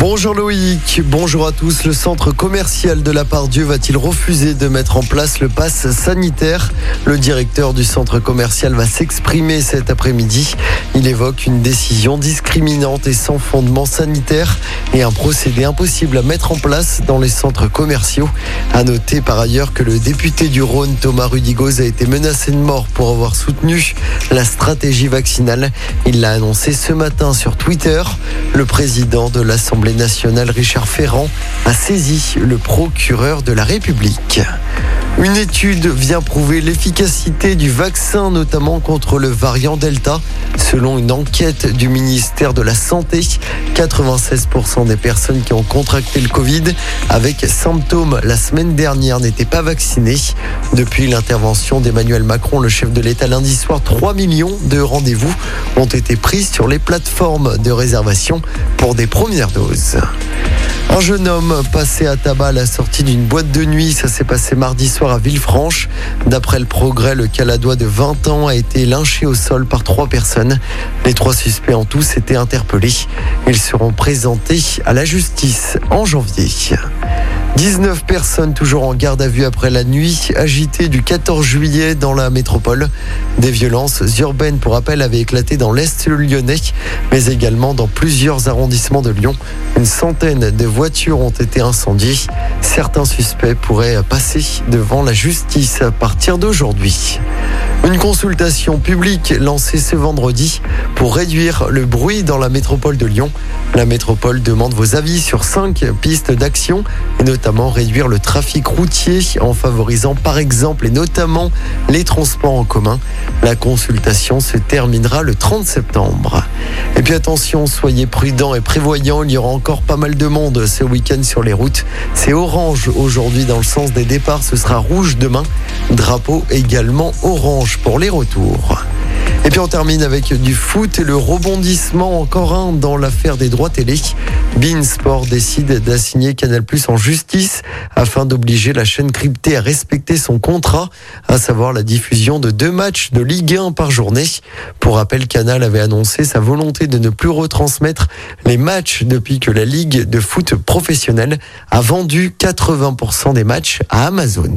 Bonjour Loïc, bonjour à tous. Le centre commercial de la part Dieu va-t-il refuser de mettre en place le pass sanitaire? Le directeur du centre commercial va s'exprimer cet après-midi. Il évoque une décision discriminante et sans fondement sanitaire et un procédé impossible à mettre en place dans les centres commerciaux. À noter par ailleurs que le député du Rhône, Thomas Rudigoz, a été menacé de mort pour avoir soutenu la stratégie vaccinale. Il l'a annoncé ce matin sur Twitter. Le président de l'Assemblée nationale Richard Ferrand a saisi le procureur de la République. Une étude vient prouver l'efficacité du vaccin, notamment contre le variant Delta. Selon une enquête du ministère de la Santé, 96% des personnes qui ont contracté le Covid avec symptômes la semaine dernière n'étaient pas vaccinées. Depuis l'intervention d'Emmanuel Macron, le chef de l'État lundi soir, 3 millions de rendez-vous ont été pris sur les plateformes de réservation pour des premières doses. Un jeune homme passé à tabac à la sortie d'une boîte de nuit, ça s'est passé mardi soir à Villefranche. D'après le progrès, le Caladois de 20 ans a été lynché au sol par trois personnes. Les trois suspects en tous étaient interpellés. Ils seront présentés à la justice en janvier. 19 personnes toujours en garde à vue après la nuit agitée du 14 juillet dans la métropole. Des violences urbaines, pour rappel, avaient éclaté dans l'Est lyonnais, mais également dans plusieurs arrondissements de Lyon. Une centaine de voitures ont été incendiées. Certains suspects pourraient passer devant la justice à partir d'aujourd'hui. Une consultation publique lancée ce vendredi pour réduire le bruit dans la métropole de Lyon. La métropole demande vos avis sur cinq pistes d'action et notamment réduire le trafic routier en favorisant par exemple et notamment les transports en commun. La consultation se terminera le 30 septembre. Et puis attention, soyez prudents et prévoyants, il y aura encore pas mal de monde ce week-end sur les routes. C'est orange aujourd'hui dans le sens des départs, ce sera rouge demain. Drapeau également orange pour les retours. Et puis on termine avec du foot et le rebondissement encore un dans l'affaire des droits télé. Bein Sport décide d'assigner Canal Plus en justice afin d'obliger la chaîne cryptée à respecter son contrat, à savoir la diffusion de deux matchs de Ligue 1 par journée. Pour rappel, Canal avait annoncé sa volonté de ne plus retransmettre les matchs depuis que la Ligue de foot professionnelle a vendu 80% des matchs à Amazon.